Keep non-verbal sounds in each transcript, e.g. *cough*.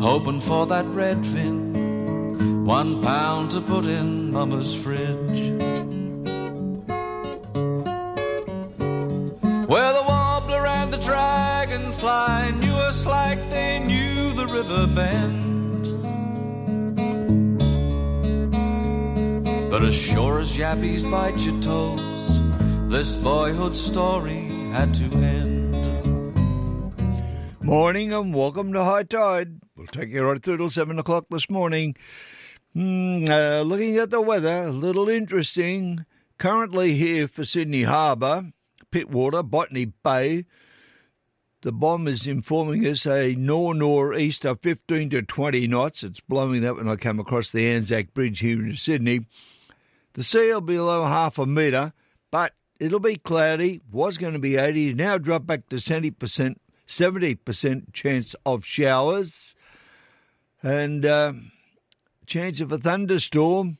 Hoping for that redfin, one pound to put in Mama's fridge. Where the warbler and the dragonfly knew us like they knew the river bend. But as sure as yappies bite your toes, this boyhood story had to end. Morning and welcome to High Tide. We'll take you right through till 7 o'clock this morning. Mm, uh, looking at the weather, a little interesting. Currently here for Sydney Harbour, Pittwater, Botany Bay. The BOM is informing us a nor nor'east of 15 to 20 knots. It's blowing that when I come across the Anzac Bridge here in Sydney. The sea will be below half a metre, but it'll be cloudy. Was going to be 80, now drop back to 70%, 70% chance of showers. And uh, chance of a thunderstorm,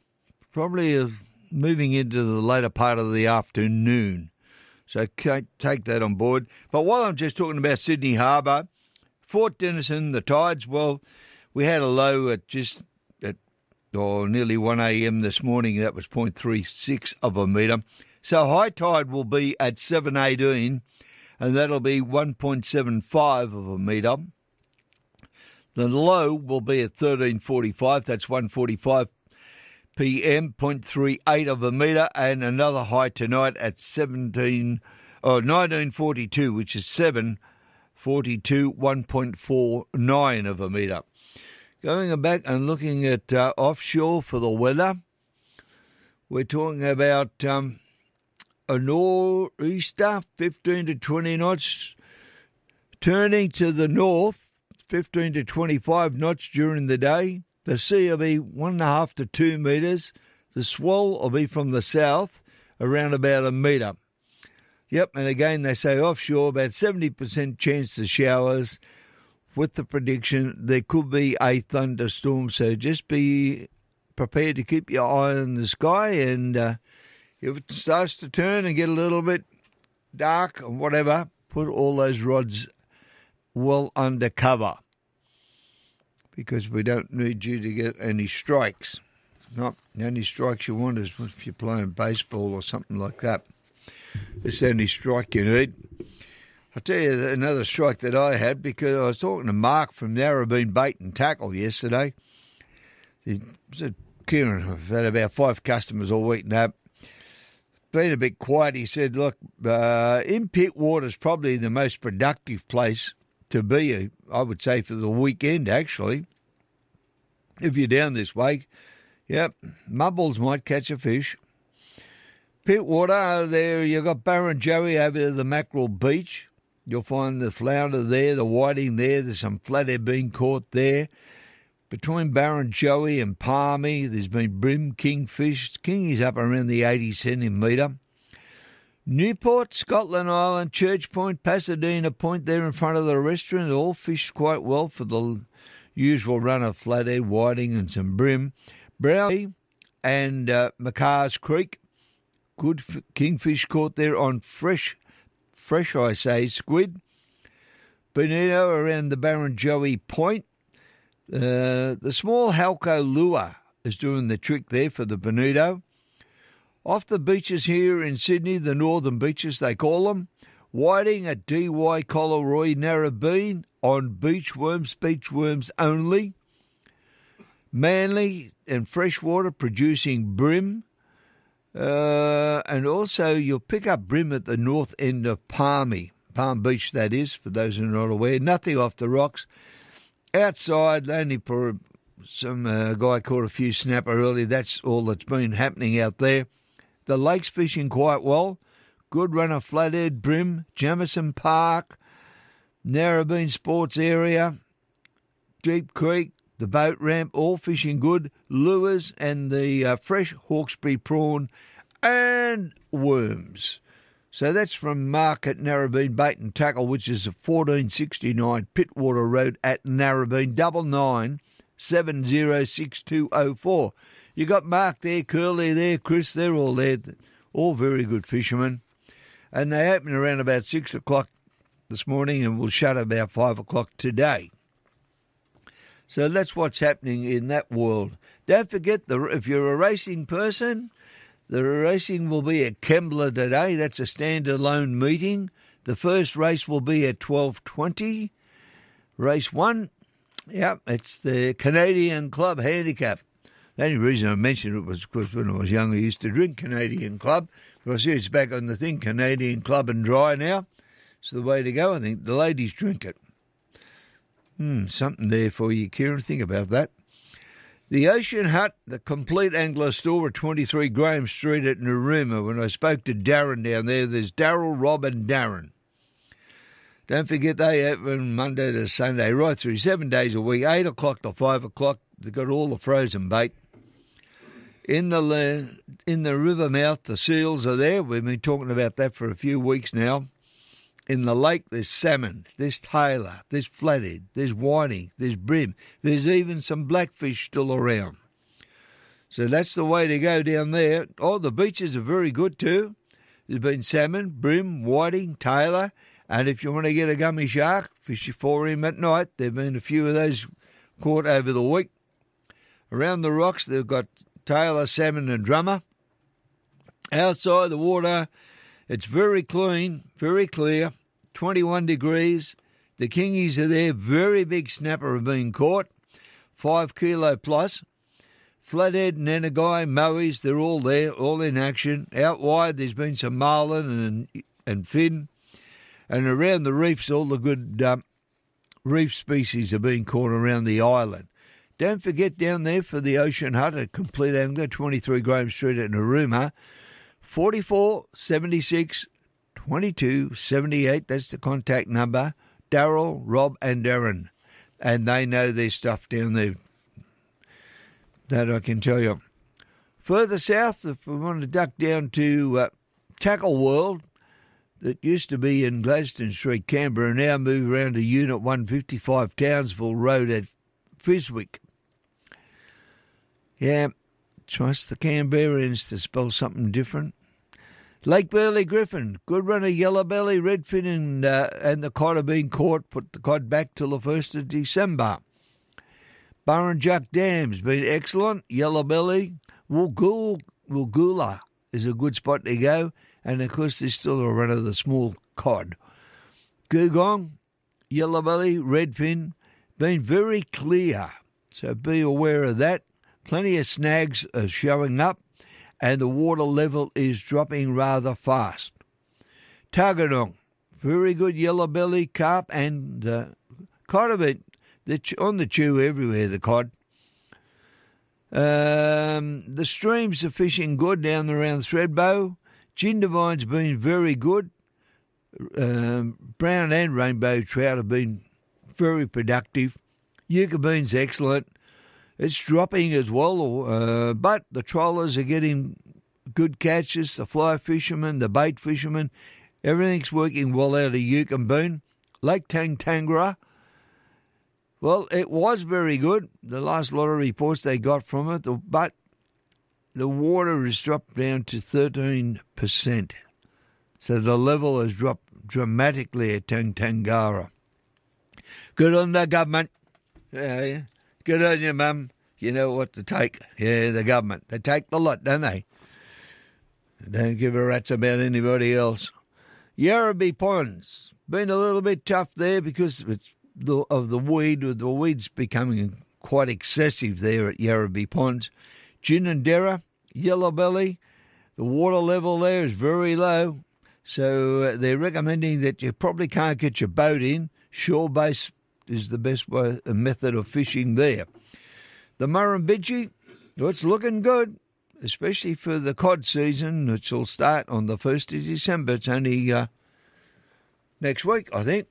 probably moving into the later part of the afternoon. So take that on board. But while I'm just talking about Sydney Harbour, Fort Denison, the tides, well, we had a low at just at or nearly 1 a.m. this morning. That was 0.36 of a metre. So high tide will be at 7.18 and that'll be 1.75 of a metre. The low will be at 13.45. That's 1.45 p.m. 0.38 of a metre, and another high tonight at 17 oh, 1942, which is 742, 1.49 of a metre. Going back and looking at uh, offshore for the weather, we're talking about um, a nor'easter, 15 to 20 knots, turning to the north, 15 to 25 knots during the day. The sea will be one and a half to two metres. The swell will be from the south, around about a metre. Yep, and again they say offshore about 70% chance of showers. With the prediction, there could be a thunderstorm, so just be prepared to keep your eye on the sky. And uh, if it starts to turn and get a little bit dark or whatever, put all those rods well under cover because we don't need you to get any strikes. Not the only strikes you want is if you're playing baseball or something like that. It's the only strike you need. I'll tell you another strike that I had because I was talking to Mark from Narrabeen Bait and Tackle yesterday. He said, Kieran, I've had about five customers all week now. Been a bit quiet. He said, look, uh, in is probably the most productive place to be, I would say, for the weekend, actually. If you're down this way, yep, Mumbles might catch a fish. Pittwater, there you've got Barrenjoey over to the Mackerel Beach. You'll find the flounder there, the whiting there. There's some flathead being caught there. Between Baron Barrenjoey and Palmy, there's been bream, kingfish. Kingies up around the 80 centimetre. Newport, Scotland Island, Church Point, Pasadena Point, there in front of the restaurant, all fished quite well for the usual run of flathead, whiting, and some bream. Brownie and uh, McCarrs Creek, good f- kingfish caught there on fresh, fresh I say, squid. Bonito around the Barrenjoey Point. Uh, the small Halco lure is doing the trick there for the Bonito. Off the beaches here in Sydney, the northern beaches they call them, whiting at Dee Why Collaroy Narrabeen on beach worms, beach worms only. Manly and freshwater producing bream. Uh, and also you'll pick up bream at the north end of Palmy, Palm Beach that is, for those who are not aware. Nothing off the rocks. Outside, only for some uh, guy caught a few snapper earlier. That's all that's been happening out there. The lake's fishing quite well. Good run of flathead, bream, Jamieson Park, Narrabeen Sports Area, Deep Creek, the boat ramp, all fishing good, lures and the uh, fresh Hawkesbury prawn and worms. So that's from Mark at Narrabeen Bait and Tackle, which is 1469 Pittwater Road at Narrabeen, double nine seven zero six two oh four. You got Mark there, Curly there, Chris, they're all there, all very good fishermen. And they open around about six o'clock this morning and will shut about five o'clock today. So that's what's happening in that world. Don't forget, the if you're a racing person, the racing will be at Kembla today. That's a standalone meeting. The first race will be at twelve twenty. Race one, yep, it's the Canadian Club Handicap. The only reason I mentioned it was because when I was young, I used to drink Canadian Club. But I see it's back on the thing, Canadian Club and Dry now. It's the way to go, I think. The ladies drink it. Hmm, something there for you, Kieran. Think about that. The Ocean Hut, the complete angler store at 23 Graham Street at Narooma. When I spoke to Darren down there, there's Daryl, Rob, and Darren. Don't forget they open Monday to Sunday, right through seven days a week, 8 o'clock to 5 o'clock. They've got all the frozen bait. In the in the river mouth, the seals are there. We've been talking about that for a few weeks now. In the lake, there's salmon, there's tailor, there's flathead, there's whiting, there's bream, there's even some blackfish still around. So that's the way to go down there. Oh, the beaches are very good too. There's been salmon, bream, whiting, tailor, and if you want to get a gummy shark, fish for him at night. There've been a few of those caught over the week. Around the rocks, they've got tailor, salmon, and drummer. Outside the water, it's very clean, very clear, 21 degrees. The kingies are there, very big snapper have been caught, five kilo plus. Flathead, nannygai, Moe's, they're all there, all in action. Out wide, there's been some marlin and, and fin. And around the reefs, all the good um, reef species are being caught around the island. Don't forget down there for the Ocean Hut at Complete Angler, 23 Graham Street at Narooma, 44 76 22 78. That's the contact number. Daryl, Rob, and Darren. And they know their stuff down there. That I can tell you. Further south, if we want to duck down to uh, Tackle World, that used to be in Gladstone Street, Canberra, and now move around to Unit 155 Townsville Road at Fyshwick. Yeah, trust the Canberrans to spell something different. Lake Burley Griffin, good run of yellow belly, redfin, and uh, and the cod have been caught. Put the cod back till the first of December. Burrinjuck Dam's been excellent. Yellow belly, Woolgool, Woolgarlo is a good spot to go, and of course there's still a run of the small cod. Googong, yellow belly, redfin, been very clear, so be aware of that. Plenty of snags are showing up and the water level is dropping rather fast. Tuggeranong, very good yellow belly carp and uh, cod of it on the chew everywhere, the cod. Um, the streams are fishing good down around Thredbo. Jindabyne's been very good. Um, brown and rainbow trout have been very productive. Eucumbene's excellent. It's dropping as well, uh, but the trawlers are getting good catches. The fly fishermen, the bait fishermen, everything's working well out of Yucca Lake Tantangara, well, it was very good. The last lot of reports they got from it, but the water has dropped down to 13%. So the level has dropped dramatically at Tantangara. Good on the government. Yeah, Good on you, mum. You know what to take. Yeah, the government. They take the lot, don't they? Don't give a rat's about anybody else. Yerrabi Ponds. Been a little bit tough there because the, of the weed. The weed's becoming quite excessive there at Yerrabi Ponds. Ginninderra, yellow belly. The water level there is very low. So uh, they're recommending that you probably can't get your boat in. Shore base is the best way, method of fishing there. The Murrumbidgee, well, it's looking good, especially for the cod season, which will start on the 1st of December. It's only uh, next week, I think,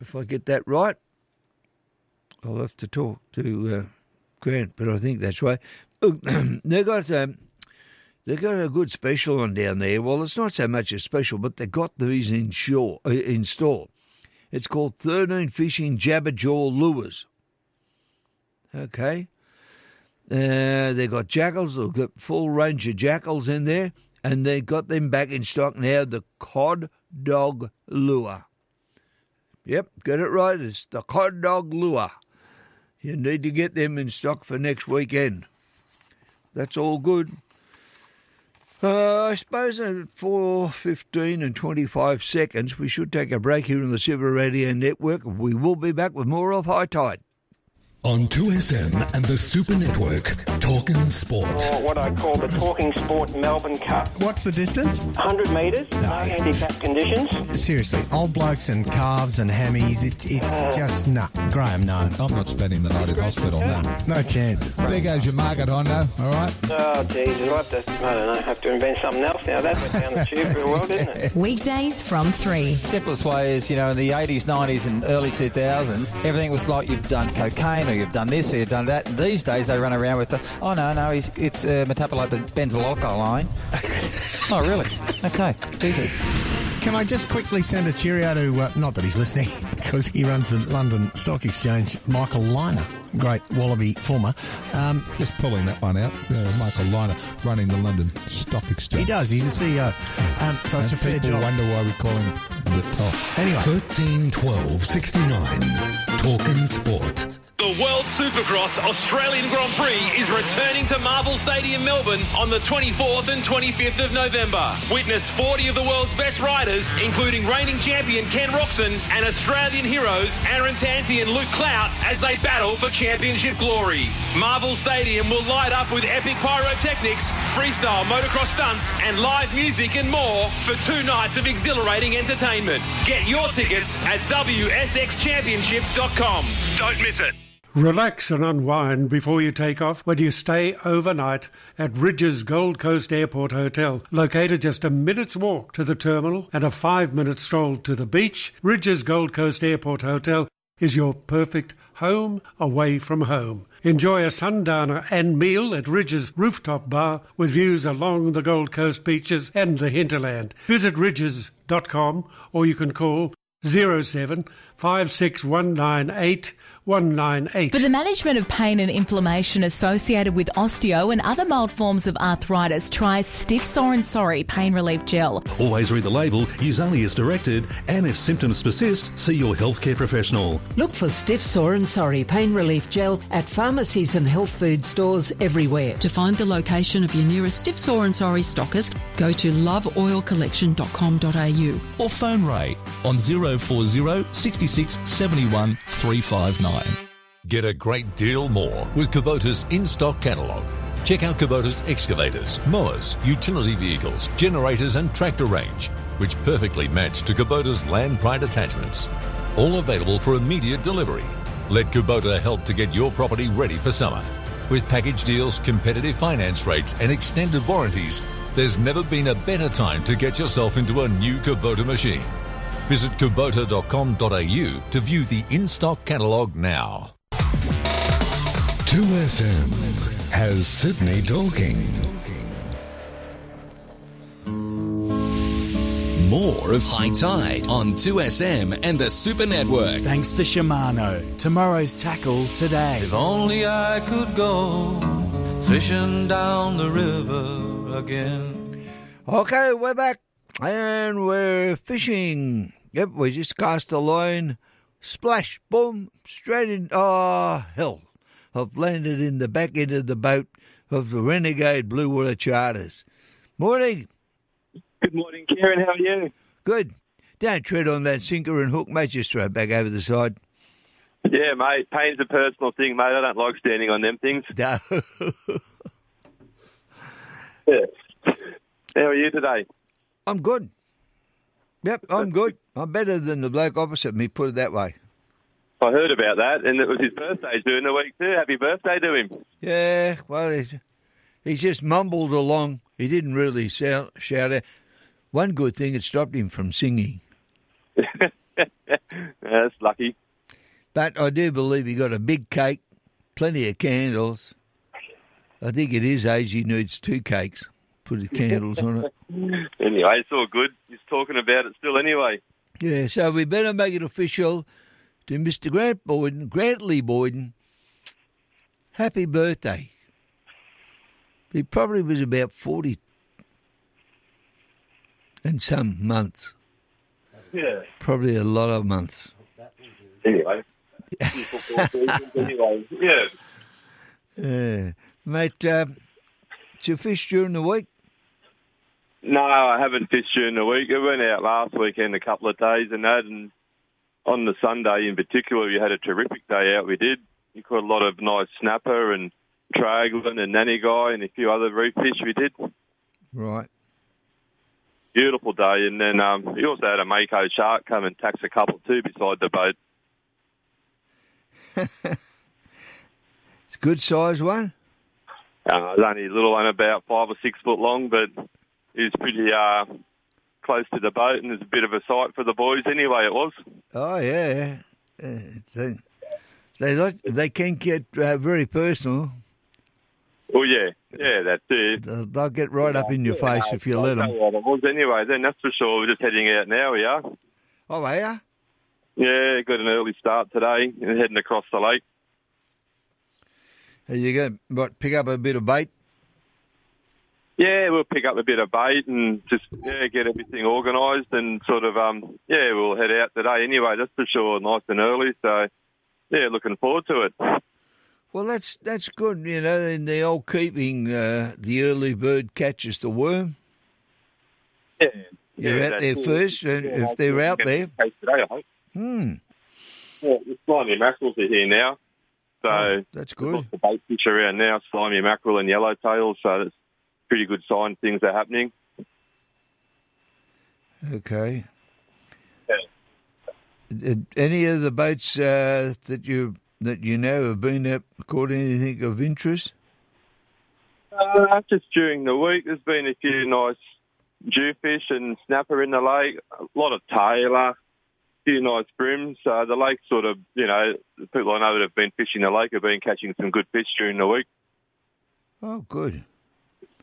if I get that right. I'll have to talk to uh, Grant, but I think that's right. Look, *clears throat* they got um, they got a good special on down there. Well, it's not so much a special, but they've got these in shore uh, in store. It's called Thirteen Fishing Jabberjaw Lures. Okay. Uh, they got Jackalls. They've got full range of Jackalls in there, and they've got them back in stock now. The cod dog lure. Yep, get it right. It's the cod dog lure. You need to get them in stock for next weekend. That's all good. Uh, I suppose at 4.15 and 25 seconds, we should take a break here on the Silver Radio Network. We will be back with more of High Tide. On 2SM and the Super Network, talking sport. or what I call the Talking Sport Melbourne Cup. What's the distance? 100 metres, no handicap conditions. Seriously, old blokes and calves and hammies, it, it's uh. just, nah. Graham, no. I'm not spending the night in hospital, no. No chance. There goes your market, Hondo, all right? Oh, geez, we'll have to, I don't know, have to invent something else now. That went down the tube real well, didn't it? *laughs* Weekdays from 3. Simplest way is, you know, in the 80s, 90s, and early 2000s, everything was like you've done cocaine or you've done this or you've done that. And these days, they run around with the, oh, no, no, he's, it's uh, metabolite, the benzyl line. *laughs* oh, really? Okay. Jesus. Can I just quickly send a cheerio to, uh, not that he's listening, *laughs* because he runs the London Stock Exchange, Michael Lynagh, great Wallaby former. Um, Just pulling that one out. Uh, Michael Lynagh running the London Stock Exchange. he does, he's the CEO. Um, so it's a fair people job. wonder why we call him the top. Anyway, 13 12 69. Talking sport. The World Supercross Australian Grand Prix is returning to Marvel Stadium, Melbourne on the 24th and 25th of November. Witness 40 of the world's best riders, including reigning champion Ken Roczen and Australian heroes Aaron Tanti and Luke Clout as they battle for championship glory. Marvel Stadium will light up with epic pyrotechnics, freestyle motocross stunts, and live music and more for two nights of exhilarating entertainment. Get your tickets at WSXChampionship.com. Don't miss it. Relax and unwind before you take off when you stay overnight at Rydges Gold Coast Airport Hotel. Located just a minute's walk to the terminal and a five minute stroll to the beach, Rydges Gold Coast Airport Hotel is your perfect home away from home. Enjoy a sundowner and meal at Rydges Rooftop Bar with views along the Gold Coast beaches and the hinterland. Visit rydges.com or you can call 07 56198 198. For the management of pain and inflammation associated with osteo and other mild forms of arthritis, try Stiff Sore and Sorry Pain Relief Gel. Always read the label, use only as directed, and if symptoms persist, see your healthcare professional. Look for Stiff Sore and Sorry Pain Relief Gel at pharmacies and health food stores everywhere. To find the location of your nearest Stiff Sore and Sorry stockist, go to loveoilcollection.com.au. Or phone Ray on 040 66 71 359. Get a great deal more with Kubota's in-stock catalogue. Check out Kubota's excavators, mowers, utility vehicles, generators and tractor range, which perfectly match to Kubota's land pride attachments. All available for immediate delivery. Let Kubota help to get your property ready for summer. With package deals, competitive finance rates and extended warranties, there's never been a better time to get yourself into a new Kubota machine. Visit kubota.com.au to view the in-stock catalogue now. 2SM has Sydney talking. More of High Tide on 2SM and the Super Network. Thanks to Shimano. Tomorrow's tackle today. If only I could go fishing down the river again. Okay, we're back and we're fishing. Yep, we just cast a line, splash, boom, straight in. Oh, hell. I've landed in the back end of the boat of the Renegade Blue Water Charters. Morning. Good morning, Karen. How are you? Good. Don't tread on that sinker and hook, mate. Just throw it back over the side. Yeah, mate. Pain's a personal thing, mate. I don't like standing on them things. No. *laughs* yeah. How are you today? I'm good. Yep, I'm good. I'm better than the bloke opposite me, put it that way. I heard about that, and it was his birthday during the week too. Happy birthday to him. Yeah, well, he's, he's just mumbled along. He didn't really shout, shout out. One good thing, it stopped him from singing. *laughs* That's lucky. But I do believe he got a big cake, plenty of candles. I think it is age he needs two cakes. Put the candles on it. *laughs* Anyway, it's all good. He's talking about it still anyway. Yeah, so we better make it official to Mr. Grant Boyden, Grantley Boyden. Happy birthday. He probably was about 40 and some months. Yeah. Probably a lot of months. Anyway. *laughs* anyway, yeah. Yeah. Mate, uh, did you fish during the week? No, I haven't fished during the week. I went out last weekend a couple of days and that, and on the Sunday in particular, we had a terrific day out. We did. We caught a lot of nice snapper and teraglin and nannygai and a few other reef fish. We did. Right. Beautiful day, and then um, we also had a mako shark come and tax a couple too beside the boat. *laughs* It's a good size one. Uh, it was only a little one, about five or six foot long, but was pretty uh, close to the boat, and it was a bit of a sight for the boys. Anyway, it was. Oh yeah, uh, they they, like, they can get uh, very personal. Oh yeah, yeah, that's it. They'll, they'll get right up in your face if you let them. Well, it was anyway. Then that's for sure. We're just heading out now. We are. Oh, are you? Yeah, got an early start today and heading across the lake. Are you going to what, pick up a bit of bait? Yeah, we'll pick up a bit of bait and just yeah get everything organised and sort of um yeah we'll head out today anyway. That's for sure, nice and early. So yeah, looking forward to it. Well, that's that's good. You know, in the old keeping, uh, the early bird catches the worm. Yeah, You're yeah, out there it. first, and Yeah, if they're out there, the today, I hope. hmm, Yeah, the slimy mackerels are here now. So Oh, that's good. Lots of bait fish around now, slimy mackerel and yellowtails. So that's pretty good sign things are happening. okay. Did Any of the boats uh, that you that you know have been up caught anything of interest? Uh, just during the week, there's been a few nice jewfish and snapper in the lake, a lot of tailor, a few nice breams. So the lake sort of, you know, the people I know that have been fishing the lake have been catching some good fish during the week. Oh, good.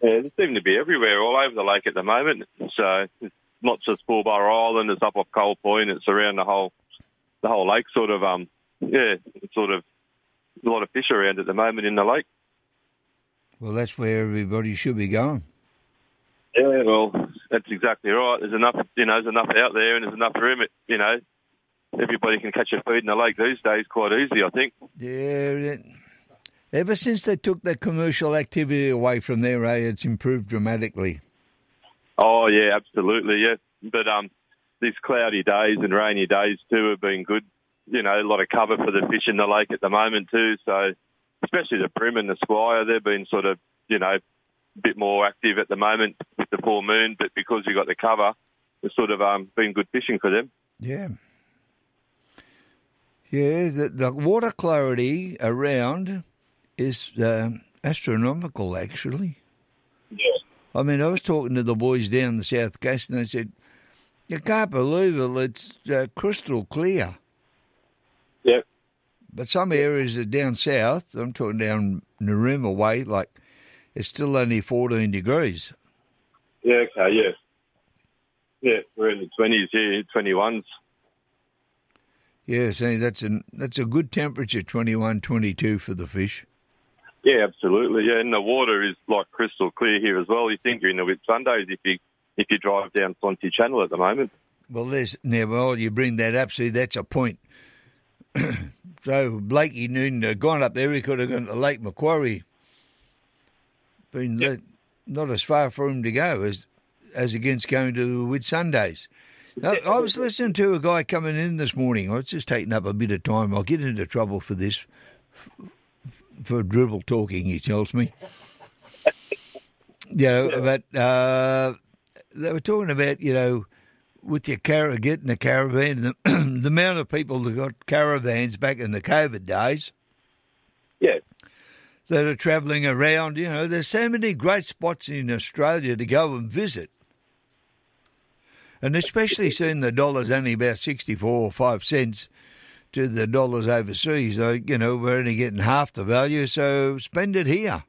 Yeah, they seem to be everywhere, all over the lake at the moment. So it's not just Pulbah Island, it's up off Coal Point, it's around the whole the whole lake sort of um yeah, it's sort of a lot of fish around at the moment in the lake. Well, that's where everybody should be going. Yeah, well, that's exactly right. There's enough, you know, there's enough out there, and there's enough room. You know, everybody can catch a feed in the lake these days quite easy. I think. Yeah. Ever since they took the commercial activity away from there, eh, it's improved dramatically. Oh yeah, absolutely, yeah. But um, these cloudy days and rainy days too have been good. You know, a lot of cover for the fish in the lake at the moment too. So, especially the bream and the squire, they've been sort of, you know, a bit more active at the moment with the full moon. But because we got the cover, it's sort of um been good fishing for them. Yeah. Yeah, the, the water clarity around is um, astronomical, actually. Yeah. I mean, I was talking to the boys down the south coast, and they said, "You can't believe it; it's uh, crystal clear." Yep. But some areas are down south. I'm talking down Narooma way, like it's still only 14 degrees. Yeah. Okay. Yeah. Yeah, we're in the twenties here, twenty ones. Yeah, see, that's a that's a good temperature, 21, 22 for the fish. Yeah, absolutely. Yeah, and the water is like crystal clear here as well. You think you're in the Whitsundays if you if you drive down Swansea Channel at the moment. Well, there's now. Well, you bring that up. See, that's a point. *clears throat* so Blakey Noonan uh, gone up there. He could have gone to Lake Macquarie. Been let, not as far for him to go as as against going to Whitsundays. Now, I was listening to a guy coming in this morning. I was just taking up a bit of time. I'll get into trouble for this, for dribble talking. He tells me. *laughs* You know, but uh, they were talking about you know with your car getting a caravan, the, *clears throat* the amount of people that got caravans back in the COVID days. Yeah. That are travelling around, you know, there's so many great spots in Australia to go and visit. And especially seeing the dollar's only about 64 or 5 cents to the dollars overseas. So, you know, we're only getting half the value, so spend it here.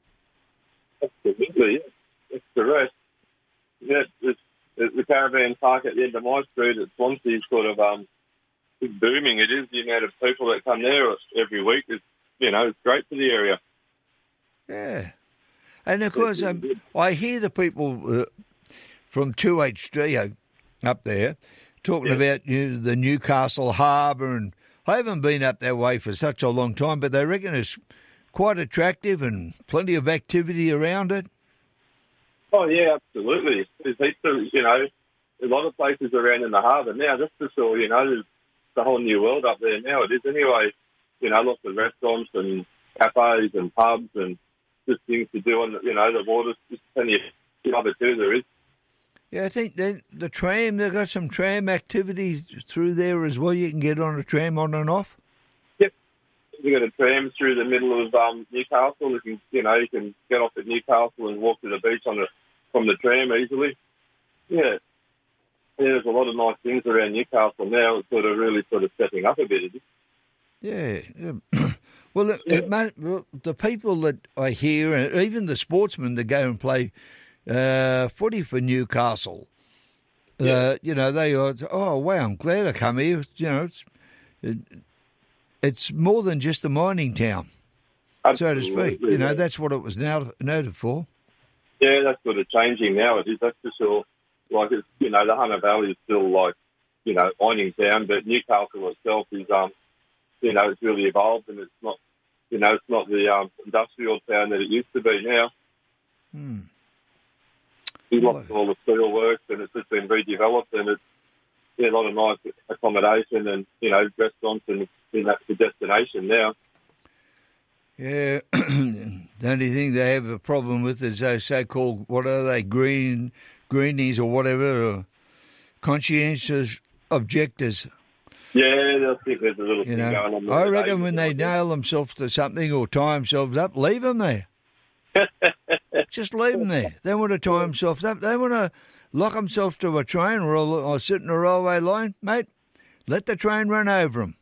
Absolutely, yeah. That's correct. Yeah, it's, it's the caravan park at the end of my street at Swansea is sort of um, it's booming. It is the amount of people that come there every week. It's you know it's great for the area. Yeah. And of course, um, I hear the people uh, from 2HD up there talking about you know, the Newcastle Harbour, and I haven't been up that way for such a long time, but they reckon it's quite attractive and plenty of activity around it. Oh yeah, absolutely. There's heaps of you know a lot of places around in the harbour now. That's for sure. You know, there's the whole new world up there now. It is anyway. You know, lots of restaurants and cafes and pubs and just things to do on the, you know the water's just plenty of other too. There is. Yeah, I think the the tram they've got some tram activities through there as well. You can get on a tram on and off. Yep, you got a tram through the middle of um, Newcastle. You can you know you can get off at Newcastle and walk to the beach on the from the tram easily. Yeah. Yeah, there's a lot of nice things around Newcastle now. It's sort of really sort of stepping up a bit. Yeah. *coughs* yeah. well, it, it might, well, the people that I hear, and even the sportsmen that go and play uh, footy for Newcastle, uh, you know, they are, oh, wow, I'm glad I come here. You know, it's, it, it's more than just a mining town, so to speak. You know, that's what it was now noted for. Yeah, that's sort of changing now. It is, that's for sure. Like, it's, you know, the Hunter Valley is still like, you know, mining town, but Newcastle itself is, um, you know, it's really evolved and it's not, you know, it's not the um, industrial town that it used to be now. Hmm. We lost all the steel works and it's just been redeveloped and it's yeah, a lot of nice accommodation and, you know, restaurants and you know, that's the destination now. Yeah, *clears throat* the only thing they have a problem with is those so-called what are they green greenies or whatever, or conscientious objectors. Yeah, I think there's a little You thing know, going on. I reckon when they nail themselves to something or tie themselves up, leave them there. *laughs* Just leave them there. They want to tie themselves up. They want to lock themselves to a train or, or sit in a railway line, mate. Let the train run over them.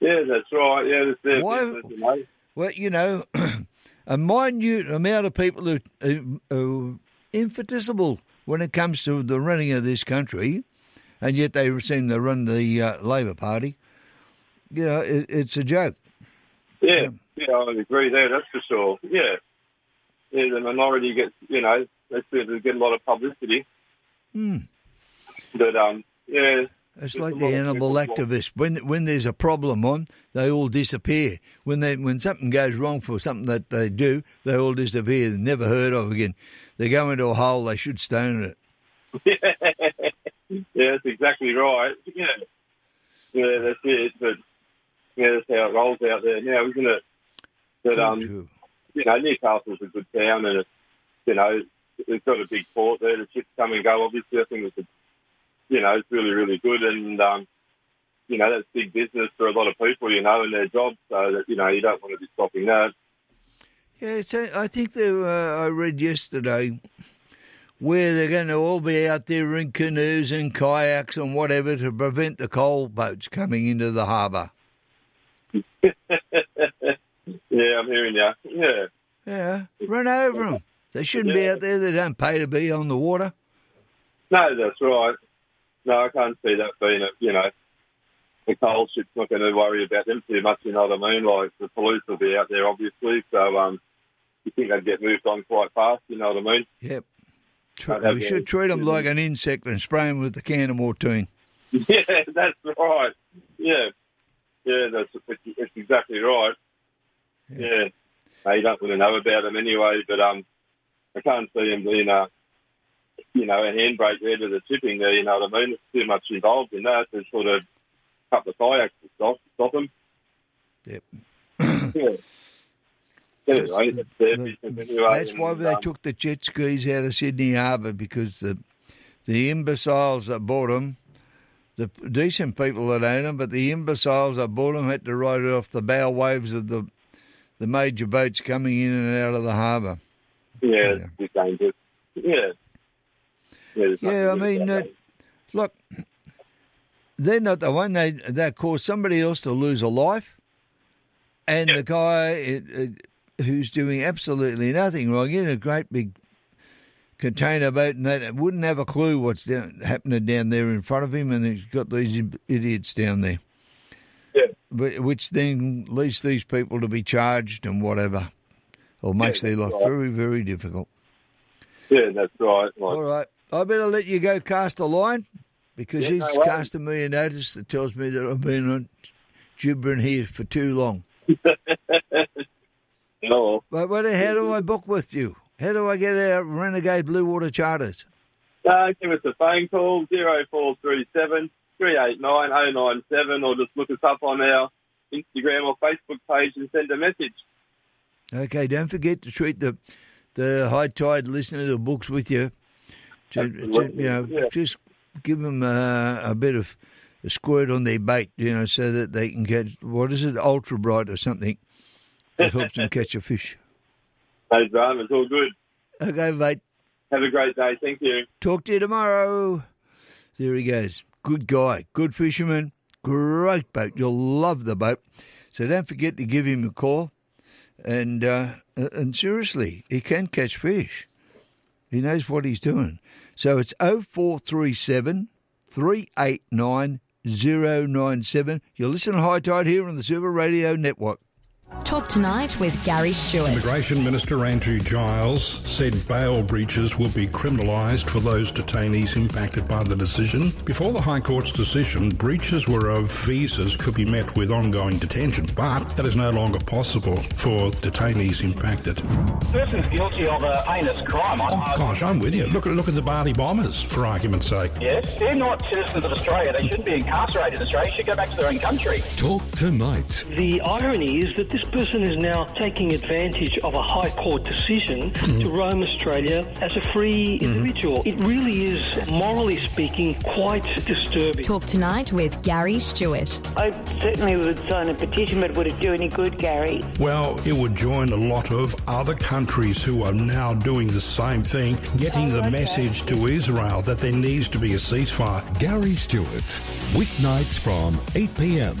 Yeah, that's right. Yeah, that's their Why- know. Well, you know, *clears throat* a minute amount of people who who- who are infinitesimal when it comes to the running of this country, and yet they seem to run the uh, Labor Party. You know, it, it's a joke. Yeah, yeah, I agree there. That's for sure. Yeah, yeah. The minority gets, you know, they seem to get a lot of publicity, Hmm. but um, yeah, It's like the animal activists. When when there's a problem on, they all disappear. When they when something goes wrong for something that they do, they all disappear. They're never heard of again. They go into a hole. They should stone it. *laughs* yeah, that's exactly right. Yeah, yeah, that's it. But yeah, that's how it rolls out there now, isn't it? But um, you know, Newcastle's a good town, and it's you know, it's got a big port there. The ships come and go. Obviously, I think it's a, you know, it's really really good, and um, you know, that's big business for a lot of people, you know, and their jobs. So that you know, you don't want to be stopping that. Yeah, a, I think they, uh, I read yesterday where they're going to all be out there in canoes and kayaks and whatever to prevent the coal boats coming into the harbour. *laughs* yeah, I'm hearing you. Yeah. Yeah, run over them. They shouldn't be out there. They don't pay to be on the water. No, that's right. No, I can't see that being a, you know, the coal ship's not going to worry about them too much, you know what I mean? Like, the police will be out there, obviously, so, um, you think they'd get moved on quite fast, you know what I mean? Yep. We should treat them like an insect and spray them with the can of Mortein. *laughs* Yeah, that's right. Yeah. Yeah, that's, that's, that's exactly right. Yeah. You don't want to know about them anyway, but, um, I can't see them being a, you know, a handbrake there to the tipping there, you know what I mean? It's too much involved in that to sort of cut the kayaks to stop, stop them. Yep. *coughs* yeah. Anyway, that's their business anyway. That's why they um, took the jet skis out of Sydney Harbour because the the imbeciles that bought them, the decent people that own them, but the imbeciles that bought them had to ride it off the bow waves of the the major boats coming in and out of the harbour. Yeah, bit dangerous. Yeah. Yeah, Yeah, I mean, uh, look, they're not the one. They they cause somebody else to lose a life, and the guy uh, uh, who's doing absolutely nothing wrong in a great big container boat, and that wouldn't have a clue what's down, happening down there in front of him, and he's got these idiots down there. Yeah. Wh- Which then leads these people to be charged and whatever, or makes their life right. very, very difficult. Yeah, that's right. Like, All right. I better let you go cast a line because Yeah, he's no casting me a notice that tells me that I've been on gibbering here for too long. *laughs* no. But what, how do I book with you? How do I get our Renegade Blue Water Charters? Uh, give us a phone call, 0437 389 097, or just look us up on our Instagram or Facebook page and send a message. Okay, don't forget to treat the the high tide listeners the books with you. To, to, you know, yeah. just give them uh, a bit of a squirt on their bait, you know, so that they can catch what is it, ultra bright or something that *laughs* helps them catch a fish. No drama, it's all good. Okay, mate. Have a great day. Thank you. Talk to you tomorrow. There he goes. Good guy, good fisherman, great boat. You'll love the boat. So don't forget to give him a call. And uh, and seriously, he can catch fish. He knows what he's doing. So it's 0437 389 097. You're listening to High Tide here on the Silver Radio Network. Talk tonight with Gary Stewart. Immigration Minister Andrew Giles said bail breaches will be criminalised for those detainees impacted by the decision. Before the High Court's decision, breaches were of visas could be met with ongoing detention, but that is no longer possible for detainees impacted. person's guilty of a heinous crime. I, I, Gosh, I'm with you. Look at look at the Bali bombers, for argument's sake. yes, they're not citizens of Australia. They shouldn't be incarcerated in Australia. They should go back to their own country. Talk tonight. The irony is that this person is now taking advantage of a High Court decision to mm-hmm. roam Australia as a free mm-hmm. individual. It really is, morally speaking, quite disturbing. Talk tonight with Gary Stewart. I certainly would sign a petition, but would it do any good, Gary? Well, it would join a lot of other countries who are now doing the same thing, getting oh, the message to Israel that there needs to be a ceasefire. Gary Stewart, weeknights from 8 p.m.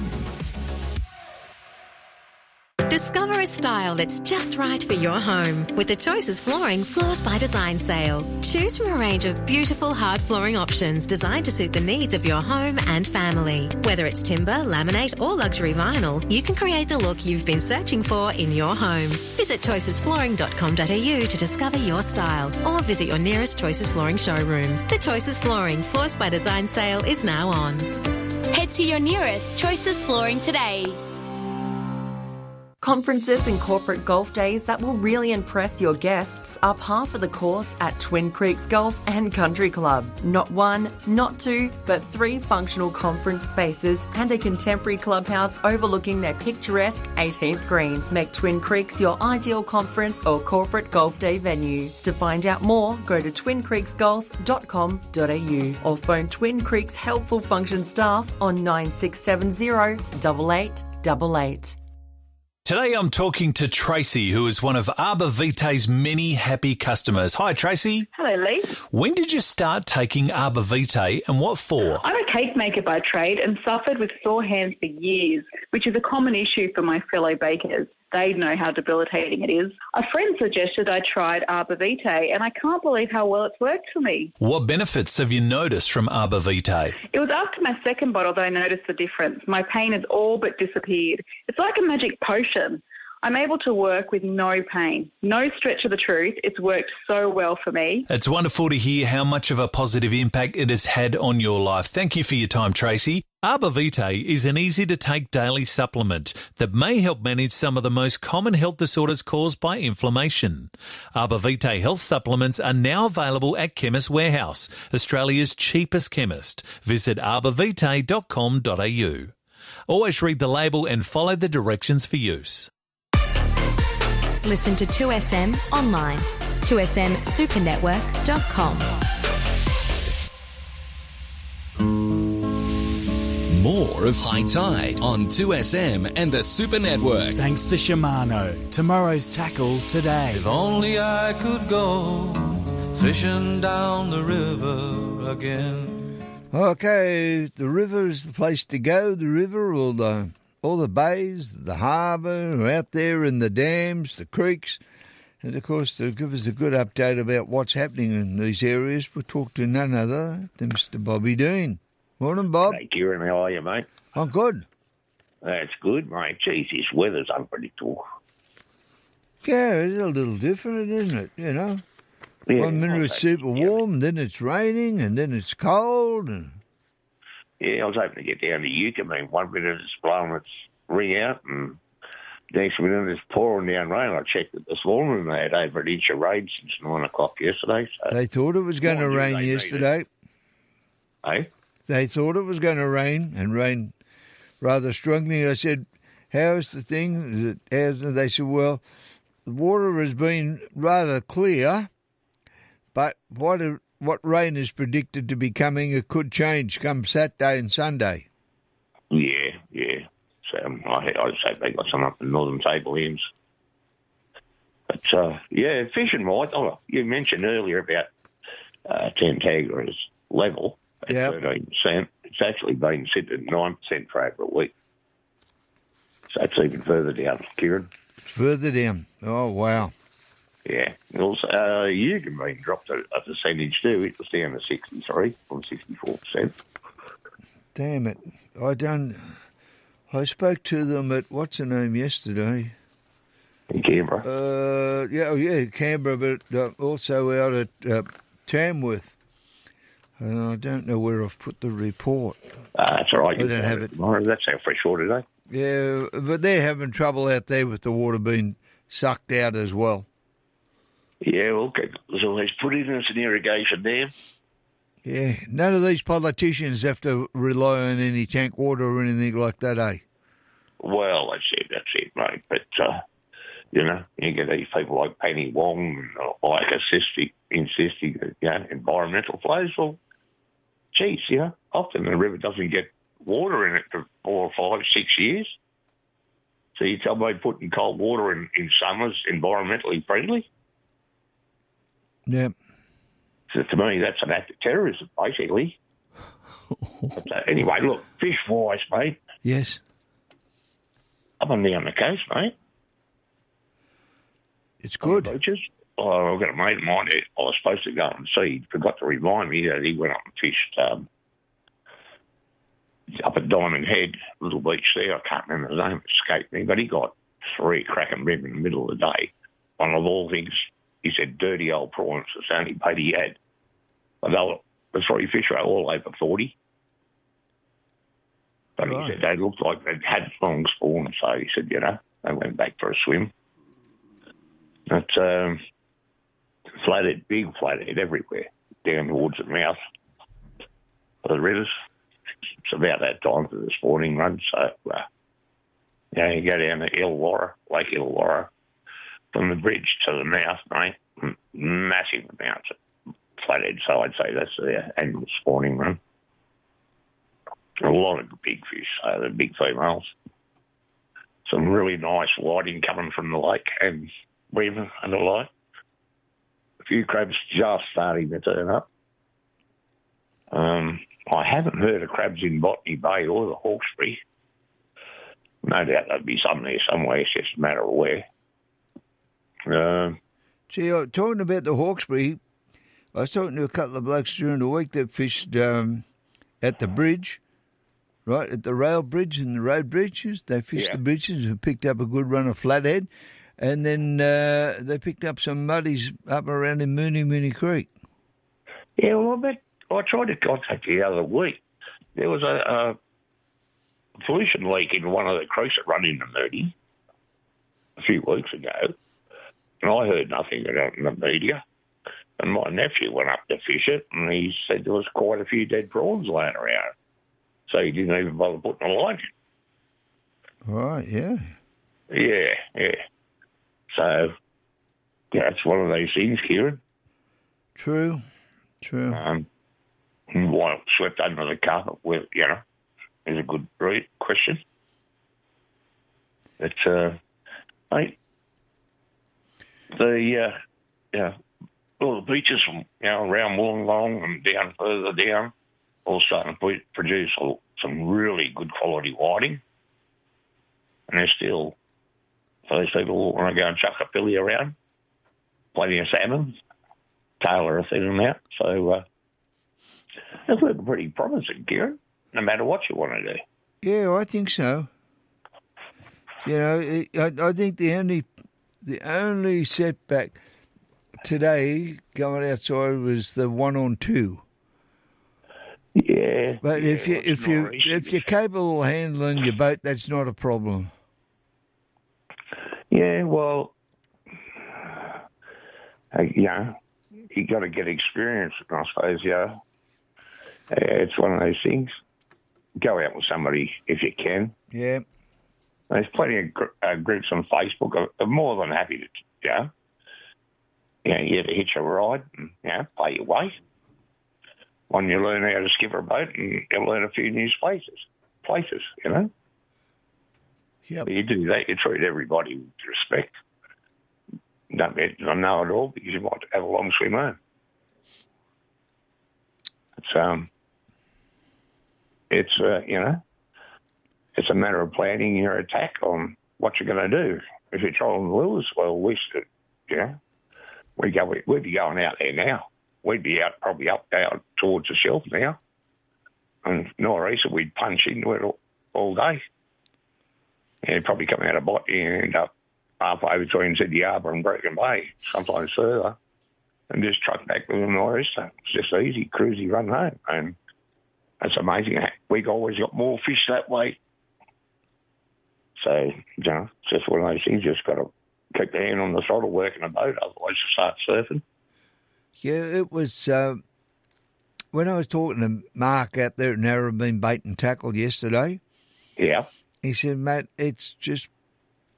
Discover a style that's just right for your home with the Choices Flooring Floors by Design sale. Choose from a range of beautiful hard flooring options designed to suit the needs of your home and family. Whether it's timber, laminate, or luxury vinyl, you can create the look you've been searching for in your home. Visit choicesflooring.com.au to discover your style or visit your nearest Choices Flooring showroom. The Choices Flooring Floors by Design sale is now on. Head to your nearest Choices Flooring today. Conferences and corporate golf days that will really impress your guests are par for the course at Twin Creeks Golf and Country Club. Not one, not two, but three functional conference spaces and a contemporary clubhouse overlooking their picturesque 18th green make Twin Creeks your ideal conference or corporate golf day venue. To find out more, go to twincreeksgolf.com.au or phone Twin Creeks Helpful Function staff on 9670 8888. Today I'm talking to Tracy, who is one of Arbor Vitae's many happy customers. Hi, Tracy. Hello, Lee. When did you start taking Arbor Vitae and what for? I'm a cake maker by trade and suffered with sore hands for years, which is a common issue for my fellow bakers. They know how debilitating it is. A friend suggested I tried Arbor Vitae, and I can't believe how well it's worked for me. What benefits have you noticed from Arbor Vitae? It was after my second bottle that I noticed the difference. My pain has all but disappeared. It's like a magic potion. I'm able to work with no pain. No stretch of the truth. It's worked so well for me. It's wonderful to hear how much of a positive impact it has had on your life. Thank you for your time, Tracy. Arbor Vitae is an easy to take daily supplement that may help manage some of the most common health disorders caused by inflammation. Arbor Vitae health supplements are now available at Chemist Warehouse, Australia's cheapest chemist. Visit arborvitae.com.au. Always read the label and follow the directions for use. Listen to 2SM online. 2smsupernetwork.com. More of High Tide on 2SM and the Super Network. Thanks to Shimano. Tomorrow's tackle today. If only I could go fishing down the river again. Okay, the river is the place to go. The river, all the uh, all the bays, the harbour, out there in the dams, the creeks, and of course to give us a good update about what's happening in these areas, we'll talk to none other than Mr. Bobby Dean. Morning, Bob. Hey, Kieran, how are you, mate? I'm good. That's good, mate. Geez, this weather's unpredictable. Yeah, it's a little different, isn't it? You know, Yeah, one minute it's super warm, then it's raining, and then it's cold, and Yeah, I was hoping to get down to Uke. I mean, one minute it's blowing its ring out, and next minute it's pouring down rain. I checked it this morning, and they had over an inch of rain since nine o'clock yesterday. So, they thought it was going to rain they need it. yesterday. hey, They thought it was going to rain and rain rather strongly. I said, "How's the thing?" Is it- How's? They said, "Well, the water has been rather clear, but what what rain is predicted to be coming? It could change come Saturday and Sunday." yeah, yeah. So um, I, I just hope they got some up in northern Tablelands. But uh, yeah, fishing wise, oh, you mentioned earlier about uh, Tantangara's level at thirteen percent. It's actually been sitting at nine percent for over a week. So that's even further down, Kieran. Further down. Oh wow. Yeah. Also, uh, Eucumbene dropped a, a percentage too. It was down to 63 from 64%. Damn it! I done. I spoke to them at what's the name yesterday. In Canberra. Uh, yeah, oh, yeah, Canberra, but uh, also out at uh, Tamworth. And I don't know where I've put the report. Uh, that's all right. I You don't have it. Tomorrow. That's our fresh water today. Yeah, but they're having trouble out there with the water being sucked out as well. Yeah, okay. So let's in an irrigation dam. Yeah, none of these politicians have to rely on any tank water or anything like that, eh? Well, that's it. That's it, mate. But, uh, you know, you get these people like Penny Wong and uh, like insisting, insisting that, you know, environmental flows. Well, geez, you know, often the river doesn't get water in it for four or five, six years. So you tell me putting cold water in, in summer's environmentally friendly? Yeah. So to me, that's an act of terrorism, basically. but, *laughs* uh, anyway, look, fish wise, mate, Yes. up and down the coast, mate. It's good. Beaches. Oh, I've got a mate of mine that I was supposed to go and see. He forgot to remind me that he went up and fished um, up at Diamond Head, little beach there. I can't remember the name, it escaped me, but he got three cracking rib in the middle of the day. One of all things, he said, dirty old prawns. It's the only bait he had. But they were, the three fish were all over 40. But Right. he said they looked like they'd had long spawn, so he said, you know, they went back for a swim. But um, flathead, big flathead everywhere, down towards the mouth of the rivers. It's about that time for the spawning run, so uh, you know, you go down to Illawarra, Lake Illawarra, from the bridge to the mouth, mate, massive amounts of flathead, so I'd say that's the annual spawning run. A lot of big fish, so the big females. Some really nice whiting coming from the lake and river and the like. A few crabs just starting to turn up. Um, I haven't heard of crabs in Botany Bay or the Hawkesbury. No doubt there'd be some there somewhere. It's just a matter of where. Um, See, uh, talking about the Hawkesbury, I was talking to a couple of blokes during the week that fished um, at the bridge, right, at the rail bridge and the road bridges. They fished Yeah. the bridges and picked up a good run of flathead. And then uh, they picked up some muddies up around in Mooney Mooney Creek. Yeah, well, I bet I tried to contact you the other week. There was a, a pollution leak in one of the creeks that run into Mooney a few weeks ago, and I heard nothing about it in the media. And my nephew went up to fish it, and he said there was quite a few dead prawns laying around. So he didn't even bother putting a line Right, yeah. Yeah, yeah. So, yeah, it's one of those things, Kieran. True, true. Um, and why it swept under the carpet with, you know, is a good question. But, uh, mate, the, uh, yeah, all the beaches you know, around Wollongong and down further down, all starting to produce some really good quality whiting. And there's still, for those people want to go and chuck a filly around, plenty of salmon, tailor a thing out. So uh, it's looking pretty promising, Kieran, no matter what you want to do. Yeah, I think so. You know, I, I think the only the only setback today going outside was the one on two. Yeah, But if you if you not easy. if you're capable of handling your boat, that's not a problem. Yeah, well, uh, yeah, you got to get experience, I suppose. Yeah, Uh, it's one of those things. Go out with somebody if you can. Yeah. There's plenty of gr- uh, groups on Facebook. I'm- I'm more than happy to, yeah. You know, you have to hitch a ride and, you know, pay your way. When you learn how to skip a boat and you learn a few new places, places, you know. Yep. You do that, you treat everybody with respect. Don't get to know it all because you might have a long swim home. It's um, it's uh, you know, it's a matter of planning your attack on what you're going to do. If you're trying to lose, well, we should, know, we go, we'd be going out there now. We'd be out probably up out towards the shelf now, and northeast we'd punch into it all, all day. And you'd probably come out of Bot and end up halfway between Sydney Harbour and Broken Bay, sometimes further, and just truck back with the northeast. It's just easy, cruisy run home, and that's amazing. We've always got more fish that way. So, you know, just one of those things. You just got to keep your hand on the throttle, working a boat, otherwise you start surfing. Yeah, it was um, when I was talking to Mark out there at Narrabeen Bait and Tackle yesterday. Yeah. He said, "Mate, it's just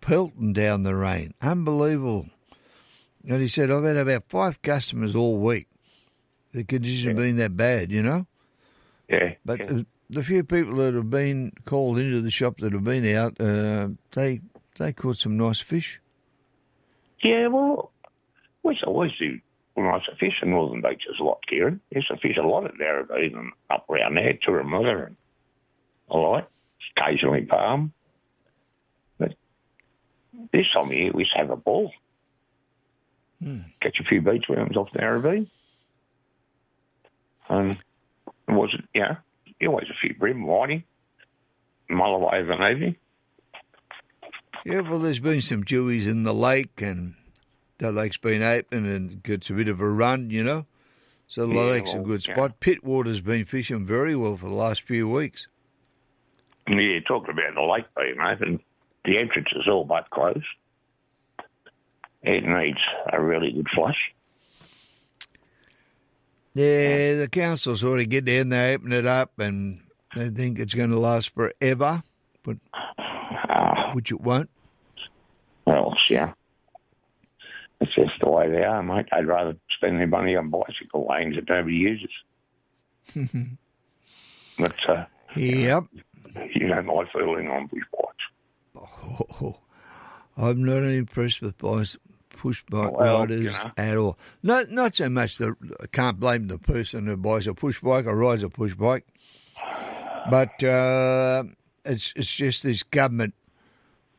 pelting down the rain, unbelievable." And he said, "I've had about five customers all week. The condition have been that bad, you know." Yeah. But yeah. The, the few people that have been called into the shop that have been out, uh, they they caught some nice fish. Yeah, well, we to always do nicer fish in Northern Beaches a lot, Kieran. Used a fish a lot at Narrabeen and up around there, Turimetta and a lot. Occasionally Palm. But this time of year, we to have a ball. Catch a few beach worms off Narrabeen. And it wasn't, know, always a few bream whiting, mulloway of an evening. Yeah, well, there's been some dewies in the lake, and the lake's been open and gets a bit of a run, you know. So the Yeah, lake's a well, good yeah. spot. Pittwater's been fishing very well for the last few weeks. Yeah, talking about the lake being open, the entrance is all but closed. It needs a really good flush. Yeah, the council sort of get down, they open it up, and they think it's going to last forever, but which it won't. Well, yeah. It's just the way they are, mate. I'd rather spend their money on bicycle lanes that nobody uses. *laughs* But, uh, Yep. you know, my feeling on bush bikes. Oh, *laughs* I'm not impressed with bikes, push bike Well, riders you know. at all. Not not so much the I can't blame the person who buys a push bike or rides a push bike, but uh, it's it's just this government.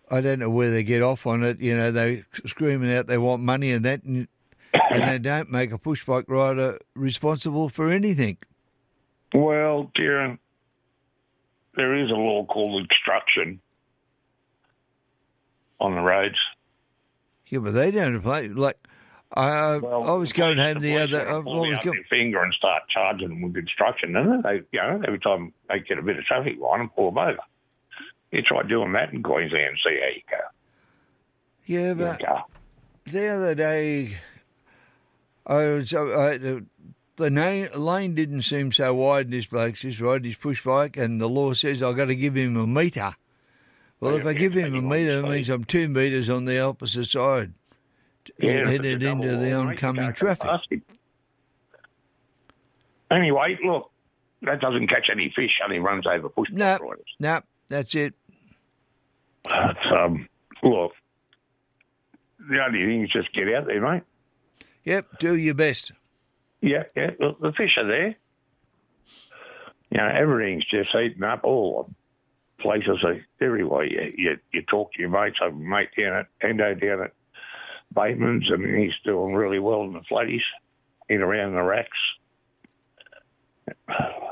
I don't know where they get off on it. You know, they screaming out they want money and that, and, and they don't make a push bike rider responsible for anything. Well, Kieran, there is a law called obstruction on the roads. Yeah, but they don't play like. I I was going home the police other. I pull was going. their finger and start charging them with obstruction, and they, you know, every time they get a bit of traffic line and pull them over. You try doing that in Queensland and see how you go. Yeah, but the other day, I was I, the, the name, lane didn't seem so wide. In this bloke's just riding his push bike, and the law says I've got to give him a metre. Well, if I give him a metre, it means I'm two metres on the opposite side, Yeah, headed into the line, mate. You oncoming traffic. Anyway, look, that doesn't catch any fish, only runs over push No, riders. no, that's it. But, um, look, the only thing is just get out there, mate. Yep, do your best. Yeah, yeah. Look, the fish are there. You know, everything's just heating up. All the places everywhere. You, you, you talk to your mates. I have a mate down at Endo down at Bateman's, and he's doing really well in the flatties, in around the racks.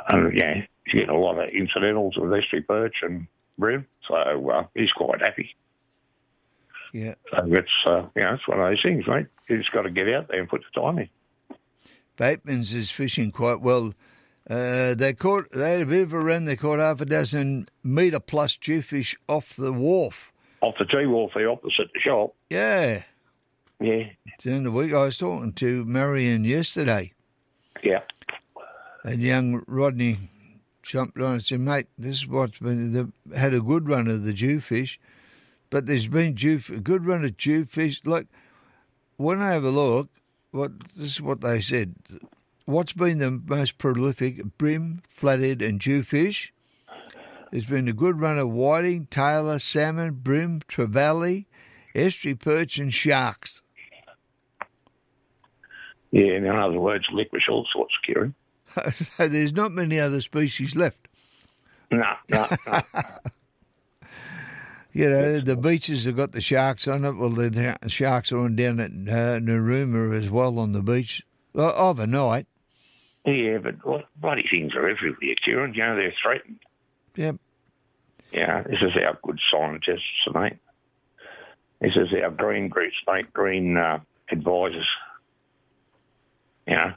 And yeah, he's getting a lot of incidentals with estuary perch and bream, so uh, he's quite happy. Yeah. So it's uh, you know, it's one of those things, mate. You just got to get out there and put the time in. Bateman's is fishing quite well. Uh, they caught. They had a bit of a run. They caught half a dozen metre plus jewfish off the wharf. Off the tea wharf there opposite the shop. Yeah. Yeah. During the week, I was talking to Marion yesterday, Yeah. and young Rodney jumped on and said, "Mate, this is what's been. They've had a good run of the jewfish, but there's been jew a good run of jewfish. Like when I have a look, what this is what they said. What's been the most prolific? Bream, flathead, and jewfish. There's been a good run of whiting, tailor, salmon, bream, trevally, estuary perch, and sharks. Yeah, in other words, licorice all sorts, Kieran. *laughs* so there's not many other species left. No, no, no. *laughs* You know, the beaches have got the sharks on it. Well, the sharks are on down at uh, Narooma as well on the beach uh, overnight. Yeah, but what bloody things are everywhere, Kieran. You know, they're threatened. Yep. Yeah, this is our good scientists, mate. This is our green groups, mate, green uh, advisors. You know,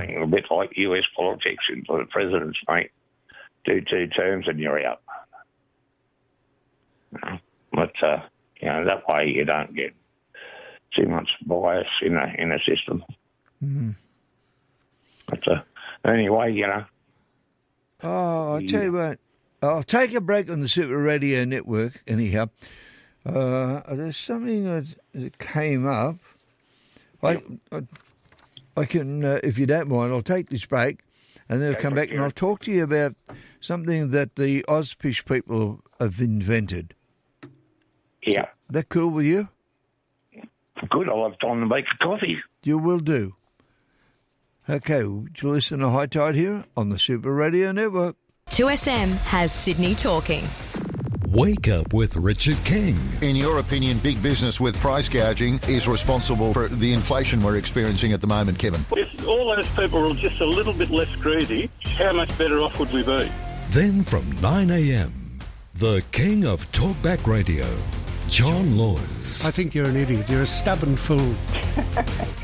think a bit like US politics and for the presidents, mate. Do two terms and you're out. You know, But, uh, you know, that way you don't get too much bias in a, in a system. Mm. But uh, anyway, you know, Oh, I'll tell you what. I'll take a break on the Super Radio Network, anyhow. Uh, there's something that, that came up. I, I, I can, uh, if you don't mind, I'll take this break and then I'll come back and I'll talk to you about something that the Ozfish people have invented. yeah, That cool with you? good. I'll have time to make a coffee. You will do. Okay, would you listen to High Tide here on the Super Radio Network? 2SM has Sydney talking. Wake up with Richard King. In your opinion, big business with price gouging is responsible for the inflation we're experiencing at the moment, Kevin? If all those people were just a little bit less greedy, how much better off would we be? Then from 9 a.m., the king of talkback radio, John Laws. I think you're an idiot. You're a stubborn fool. *laughs*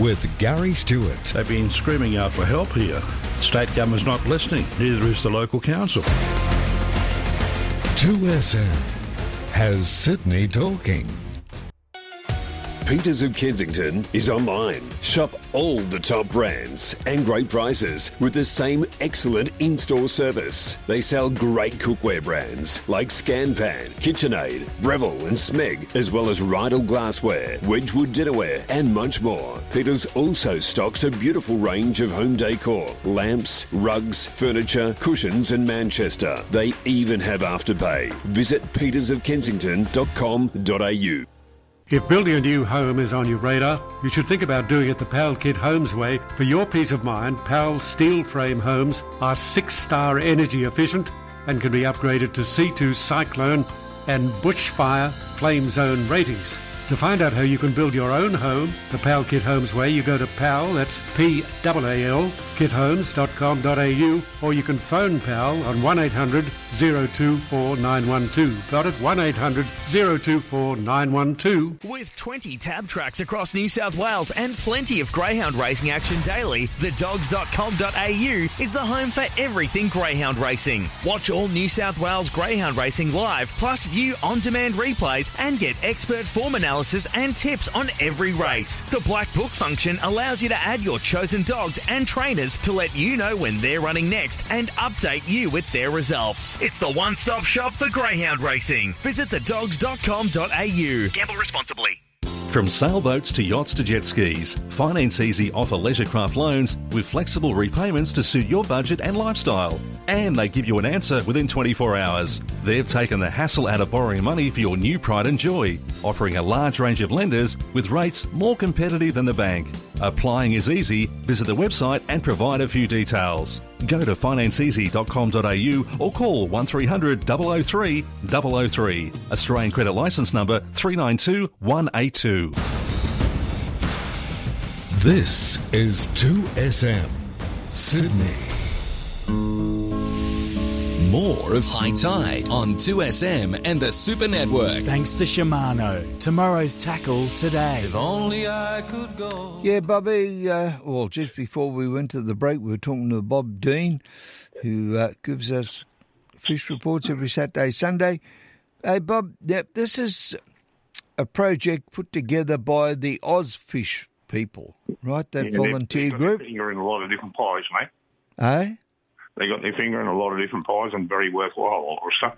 with Gary Stewart. They've been screaming out for help here. State government's not listening, neither is the local council. 2SM has Sydney talking. Peters of Kensington is online. Shop all the top brands and great prices with the same excellent in store service. They sell great cookware brands like Scanpan, KitchenAid, Breville, and Smeg, as well as Riedel glassware, Wedgwood dinnerware, and much more. Peters also stocks a beautiful range of home decor, lamps, rugs, furniture, cushions, and Manchester. They even have afterpay. Visit petersofkensington.com.au. If building a new home is on your radar, you should think about doing it the Paal Kit Homes way. For your peace of mind, Paal steel frame homes are six star energy efficient and can be upgraded to C2 Cyclone and Bushfire Flame Zone ratings. To find out how you can build your own home the Paal Kit Homes way, you go to Paal, that's P A L, kithomes.com.au, or you can phone Paal on 1800 024 912. Got it? 1 800 024 912. With 20 tab tracks across New South Wales and plenty of greyhound racing action daily, thedogs.com.au is the home for everything greyhound racing. Watch all New South Wales greyhound racing live, plus view on demand replays and get expert form analysis and tips on every race. The Black Book function allows you to add your chosen dogs and trainers to let you know when they're running next and update you with their results. It's the one stop shop for greyhound racing. Visit thedogs.com.au. Gamble responsibly. From sailboats to yachts to jet skis, Finance Easy offer leisurecraft loans with flexible repayments to suit your budget and lifestyle. And they give you an answer within 24 hours. They've taken the hassle out of borrowing money for your new pride and joy, offering a large range of lenders with rates more competitive than the bank. Applying is easy. Visit the website and provide a few details. Go to financeeasy.com.au or call 1300 003 003. Australian credit license number 392 182. This is 2SM Sydney. More of High Tide on 2SM and the Super Network. Thanks to Shimano. Tomorrow's tackle today. If only I could go. Yeah, Bobby. Uh, well, just before we went to the break, we were talking to Bob Dean, who uh, gives us fish reports every Saturday, Sunday. Hey, Bob. Yep, this is a project put together by the Ozfish people, right? That Yeah, they- volunteer they've got group. You're in a lot of different pies, mate. Eh? They got their finger in a lot of different pies and very worthwhile stuff.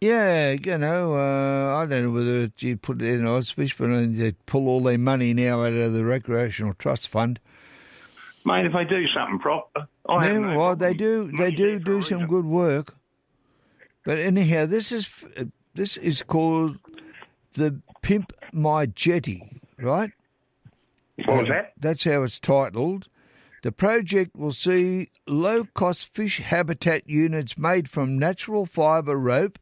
Yeah, you know, uh, I don't know whether you put it in Ozfish, but they pull all their money now out of the recreational trust fund. Mate, if they do something proper, I yeah, no well, they do. They do do some good work. But anyhow, this is this is called the Pimp My Jetty, right? What was Uh, that? That's how it's titled. The project will see low-cost fish habitat units made from natural fibre rope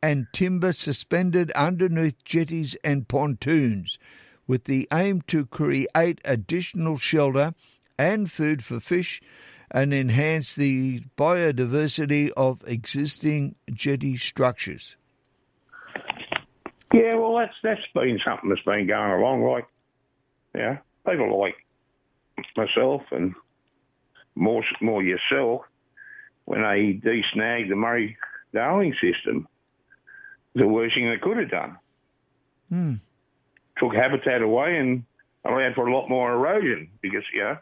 and timber suspended underneath jetties and pontoons, with the aim to create additional shelter and food for fish and enhance the biodiversity of existing jetty structures. Yeah, well, that's that's been something that's been going along. Like, yeah, people like myself and more more yourself when they de-snagged the Murray Darling system, the worst thing they could have done. Hmm. Took habitat away and allowed for a lot more erosion because you know.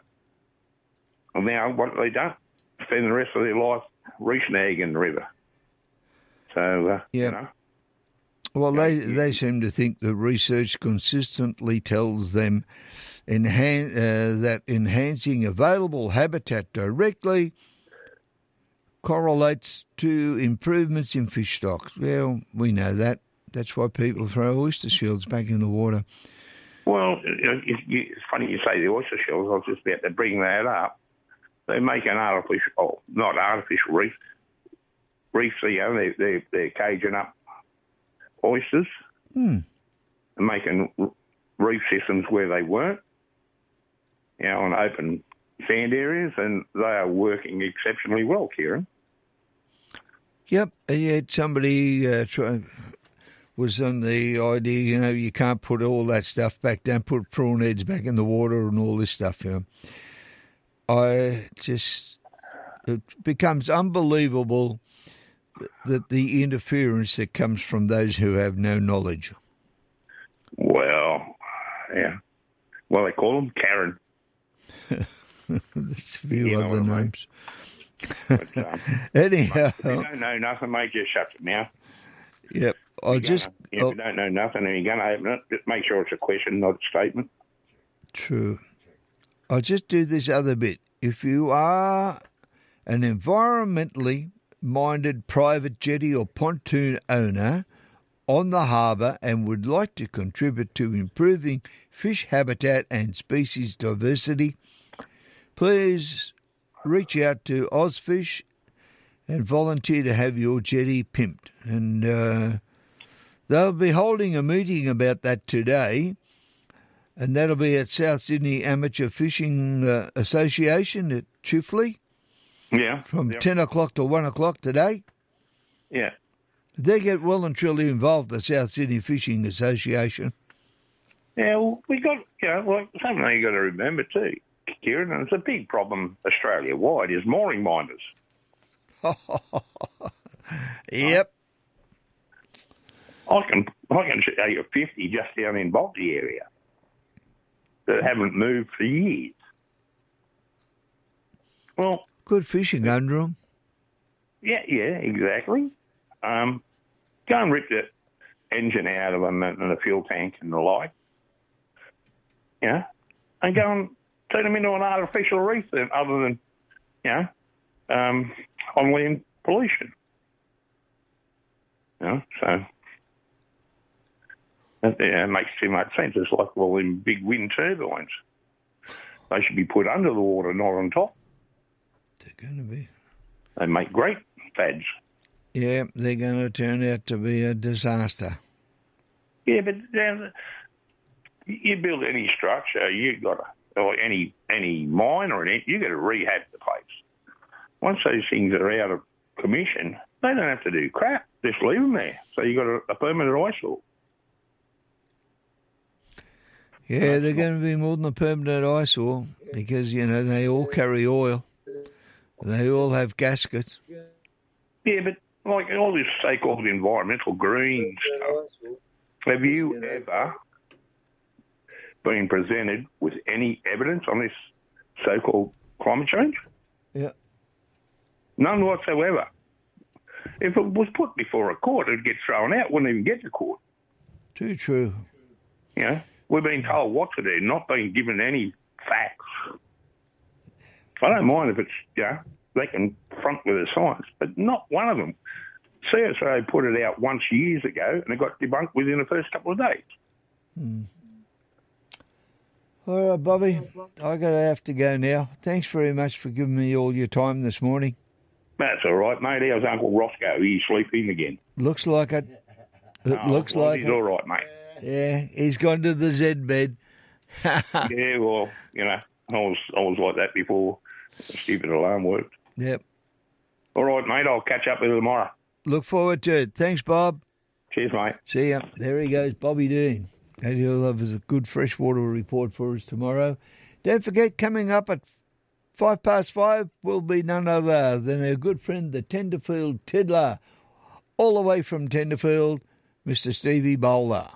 And now what have they done? Spend the rest of their life re-snagging the river. So uh, Yeah. you know. Well, they they seem to think the research consistently tells them enhan- uh, that enhancing available habitat directly correlates to improvements in fish stocks. Well, we know that. That's why people throw oyster shields back in the water. Well, you know, it- you- it's funny you say the oyster shells. I was just about to bring that up. They make an artificial, oh, not artificial reef. Reefs, you know, they, they, they're caging up oysters Hmm. and making reef systems where they weren't, you know, on open sand areas, and they are working exceptionally well, Kieran. Yep, had somebody uh, try, was on the idea, you know, you can't put all that stuff back down, put prawn heads back in the water and all this stuff. You know. I just, it becomes unbelievable that the interference that comes from those who have no knowledge. Well, yeah. Well, they call them Karen. *laughs* There's a few You other names. But, um, *laughs* Anyhow, if you don't know nothing, mate, just shut your mouth. yep, I You're just, gonna- if you don't know nothing and you're going to open it, just make sure it's a question, not a statement. True. I'll just do this other bit. If you are an environmentally minded private jetty or pontoon owner on the harbour and would like to contribute to improving fish habitat and species diversity, please reach out to Ozfish and volunteer to have your jetty pimped. And uh, they'll be holding a meeting about that today and that'll be at South Sydney Amateur Fishing uh, Association at Chifley Yeah. from Yep. 10 o'clock to 1 o'clock today. Yeah. They get well and truly involved, the South Sydney Fishing Association. Yeah, well, we got, you know, like something you got to remember too, Kieran, and it's a big problem Australia wide, is mooring minders. *laughs* Yep. I can I can show you 50 just down in Bolte area that haven't moved for years. Well, Good fishing under them. yeah, yeah, exactly. Um, go and rip the engine out of them and the fuel tank and the like. Yeah, and go and turn them into an artificial reef then, other than, you know, um, only pollution. You know, so that yeah, it makes too much sense. It's like all them big wind turbines. They should be put under the water, not on top. They're going to be. They make great fads. Yeah, they're going to turn out to be a disaster. Yeah, but you build any structure, you got to, or any any mine or anything, you got to rehab the place. Once those things are out of commission, they don't have to do crap. Just leave them there. So you got a, a permanent eyesore. Yeah, they're going to be more than a permanent eyesore because, you know, they all carry oil. They all have gaskets. Yeah, but like all this so-called environmental green stuff. Have you ever been presented with any evidence on this so-called climate change? Yeah. None whatsoever. If it was put before a court, it'd get thrown out. Wouldn't even get to court. Too true. You know, we've been told what to do, not being given any facts. I don't mind if it's, you know, they can front with the science, but not one of them. CSO put it out once years ago, and it got debunked within the first couple of days. Hmm. All right, Bobby, I got to have to go now. Thanks very much for giving me all your time this morning. That's all right, mate. How's Uncle Roscoe? He's sleeping again. Looks like it. It Oh, looks well, like he's it. all right, mate. Yeah, he's gone to the Z bed. *laughs* yeah, well, you know, I was I was like that before the stupid alarm worked. Yep. All right, mate. I'll catch up with you tomorrow. Look forward to it. Thanks, Bob. Cheers, mate. See ya. There he goes, Bobby Dean. And he'll have a good freshwater report for us tomorrow. Don't forget, coming up at five past five will be none other than our good friend, the Tenterfield Tiddler, all the way from Tenterfield, Mr. Stevie Bowler.